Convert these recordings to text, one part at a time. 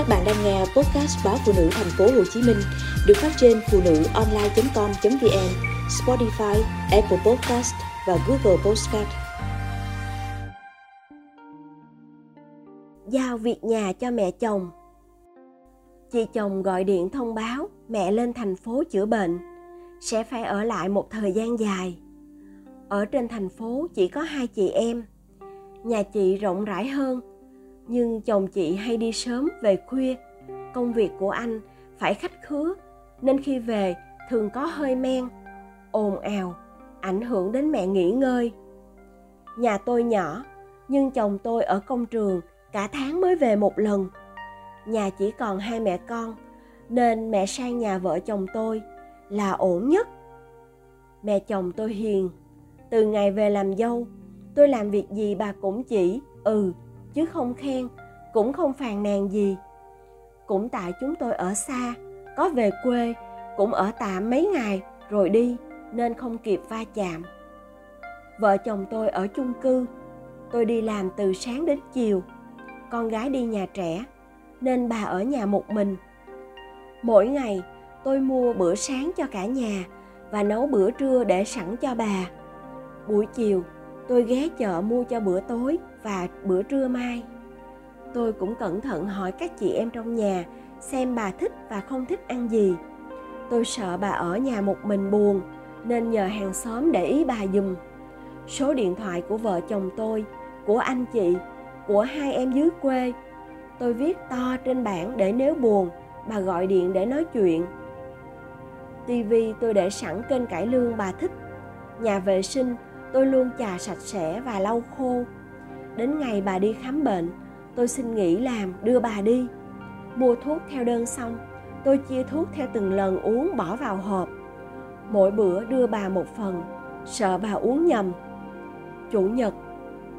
Các bạn đang nghe podcast báo phụ nữ thành phố Hồ Chí Minh được phát trên phụ nữ online.com.vn, Spotify, Apple Podcast và Google Podcast. Giao việc nhà cho mẹ chồng. Chị chồng gọi điện thông báo mẹ lên thành phố chữa bệnh, sẽ phải ở lại một thời gian dài. Ở trên thành phố chỉ có hai chị em. Nhà chị rộng rãi hơn nhưng chồng chị hay đi sớm về khuya. Công việc của anh phải khách khứa, nên khi về thường có hơi men, ồn ào, ảnh hưởng đến mẹ nghỉ ngơi. Nhà tôi nhỏ, nhưng chồng tôi ở công trường cả tháng mới về một lần. Nhà chỉ còn hai mẹ con, nên mẹ sang nhà vợ chồng tôi là ổn nhất. Mẹ chồng tôi hiền. Từ ngày về làm dâu, tôi làm việc gì bà cũng chỉ ừ chứ không khen, cũng không phàn nàn gì. Cũng tại chúng tôi ở xa, có về quê, cũng ở tạm mấy ngày rồi đi, nên không kịp va chạm. Vợ chồng tôi ở chung cư, tôi đi làm từ sáng đến chiều. Con gái đi nhà trẻ, nên bà ở nhà một mình. Mỗi ngày, tôi mua bữa sáng cho cả nhà và nấu bữa trưa để sẵn cho bà. Buổi chiều tôi ghé chợ mua cho bữa tối và bữa trưa mai. Tôi cũng cẩn thận hỏi các chị em trong nhà xem bà thích và không thích ăn gì. Tôi sợ bà ở nhà một mình buồn, nên nhờ hàng xóm để ý bà dùm số điện thoại của vợ chồng tôi, của anh chị, của hai em dưới quê, tôi viết to trên bảng để nếu buồn, bà gọi điện để nói chuyện. Tivi tôi để sẵn kênh cải lương bà thích. Nhà vệ sinh tôi luôn chà sạch sẽ và lau khô. Đến ngày bà đi khám bệnh, tôi xin nghỉ làm, đưa bà đi. Mua thuốc theo đơn xong, tôi chia thuốc theo từng lần uống bỏ vào hộp. Mỗi bữa đưa bà một phần, sợ bà uống nhầm. Chủ nhật,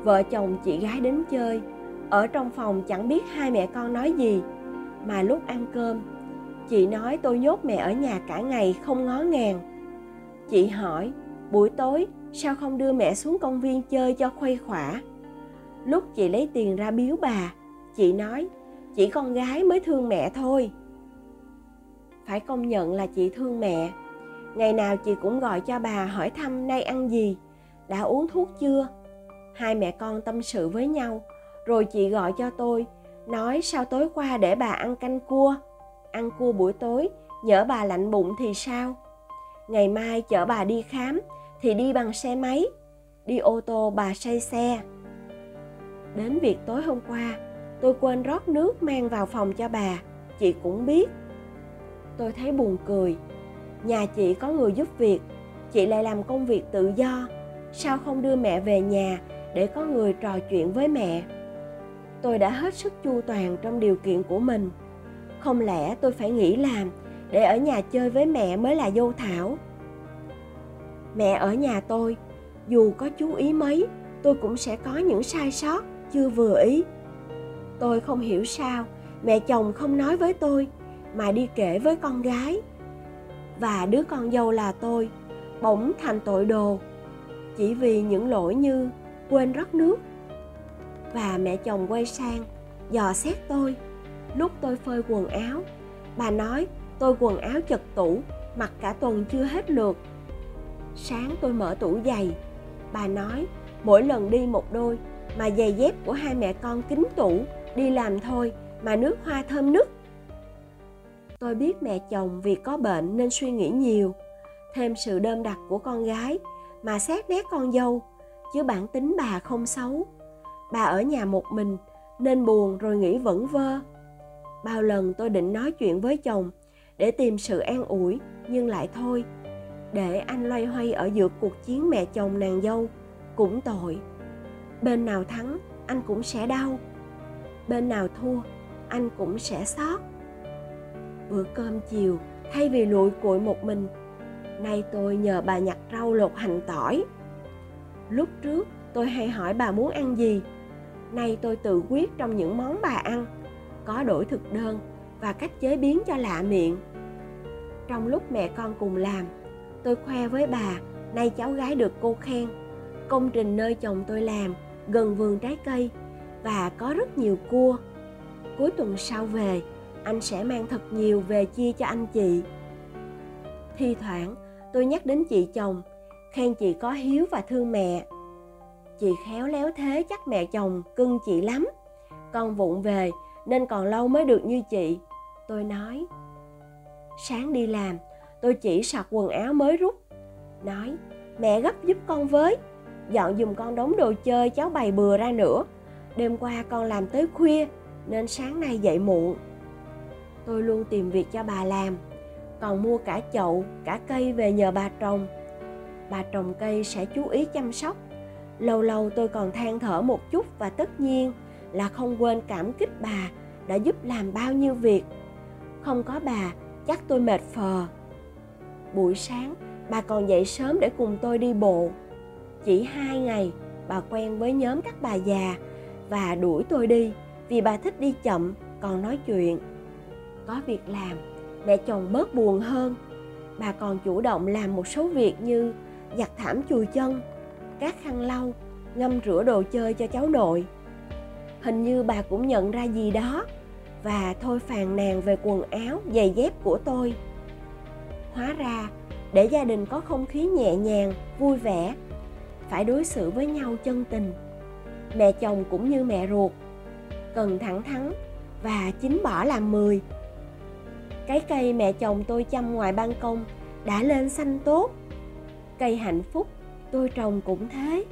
vợ chồng chị gái đến chơi. Ở trong phòng chẳng biết hai mẹ con nói gì, mà lúc ăn cơm, chị nói tôi nhốt mẹ ở nhà cả ngày không ngó ngàng. Chị hỏi, buổi tối sao không đưa mẹ xuống công viên chơi cho khuây khỏa? Lúc chị lấy tiền ra biếu bà, chị nói, chỉ con gái mới thương mẹ thôi. Phải công nhận là chị thương mẹ. Ngày nào chị cũng gọi cho bà hỏi thăm nay ăn gì, đã uống thuốc chưa? Hai mẹ con tâm sự với nhau. Rồi chị gọi cho tôi, nói, sao tối qua để bà ăn canh cua? Ăn cua buổi tối, nhỡ bà lạnh bụng thì sao? Ngày mai chở bà đi khám thì đi bằng xe máy, đi ô tô bà say xe. Đến việc tối hôm qua, tôi quên rót nước mang vào phòng cho bà, chị cũng biết. Tôi thấy buồn cười. Nhà chị có người giúp việc, chị lại làm công việc tự do. Sao không đưa mẹ về nhà để có người trò chuyện với mẹ? Tôi đã hết sức chu toàn trong điều kiện của mình. Không lẽ tôi phải nghỉ làm để ở nhà chơi với mẹ mới là vô thảo? Mẹ ở nhà tôi, dù có chú ý mấy, tôi cũng sẽ có những sai sót, chưa vừa ý. Tôi không hiểu sao mẹ chồng không nói với tôi, mà đi kể với con gái. Và đứa con dâu là tôi, bỗng thành tội đồ, chỉ vì những lỗi như quên rót nước. Và mẹ chồng quay sang, dò xét tôi. Lúc tôi phơi quần áo, bà nói tôi quần áo chật tủ, mặc cả tuần chưa hết lượt sáng tôi mở tủ giày. Bà nói, mỗi lần đi một đôi, mà giày dép của hai mẹ con kính tủ, đi làm thôi, mà nước hoa thơm nức. Tôi biết mẹ chồng vì có bệnh nên suy nghĩ nhiều. Thêm sự đơm đặc của con gái, mà xét nét con dâu, chứ bản tính bà không xấu. Bà ở nhà một mình, nên buồn rồi nghĩ vẩn vơ. Bao lần tôi định nói chuyện với chồng, để tìm sự an ủi, nhưng lại thôi để anh loay hoay ở giữa cuộc chiến mẹ chồng nàng dâu, cũng tội. Bên nào thắng, anh cũng sẽ đau. Bên nào thua, anh cũng sẽ xót. Bữa cơm chiều, thay vì lụi cụi một mình, nay tôi nhờ bà nhặt rau lột hành tỏi. Lúc trước, tôi hay hỏi bà muốn ăn gì. Nay tôi tự quyết trong những món bà ăn, có đổi thực đơn và cách chế biến cho lạ miệng. Trong lúc mẹ con cùng làm tôi khoe với bà, nay cháu gái được cô khen. Công trình nơi chồng tôi làm gần vườn trái cây và có rất nhiều cua. Cuối tuần sau về, anh sẽ mang thật nhiều về chia cho anh chị. Thi thoảng, tôi nhắc đến chị chồng, khen chị có hiếu và thương mẹ. Chị khéo léo thế chắc mẹ chồng cưng chị lắm. Con vụng về nên còn lâu mới được như chị. Tôi nói, sáng đi làm tôi chỉ sạc quần áo mới rút. Nói, mẹ gấp giúp con với. Dọn dùm con đống đồ chơi cháu bày bừa ra nữa. Đêm qua con làm tới khuya, nên sáng nay dậy muộn. Tôi luôn tìm việc cho bà làm, còn mua cả chậu, cả cây về nhờ bà trồng. Bà trồng cây sẽ chú ý chăm sóc. Lâu lâu tôi còn than thở một chút và tất nhiên là không quên cảm kích bà đã giúp làm bao nhiêu việc. Không có bà, chắc tôi mệt phờ buổi sáng, bà còn dậy sớm để cùng tôi đi bộ. Chỉ hai ngày, bà quen với nhóm các bà già và đuổi tôi đi vì bà thích đi chậm, còn nói chuyện. Có việc làm, mẹ chồng bớt buồn hơn. Bà còn chủ động làm một số việc như giặt thảm chùi chân cát khăn lau, ngâm rửa đồ chơi cho cháu nội. Hình như bà cũng nhận ra gì đó và thôi phàn nàn về quần áo, giày dép của tôi hóa ra, để gia đình có không khí nhẹ nhàng, vui vẻ, phải đối xử với nhau chân tình. Mẹ chồng cũng như mẹ ruột, cần thẳng thắn và chính bỏ làm mười. Cái cây mẹ chồng tôi chăm ngoài ban công đã lên xanh tốt, cây hạnh phúc tôi trồng cũng thế.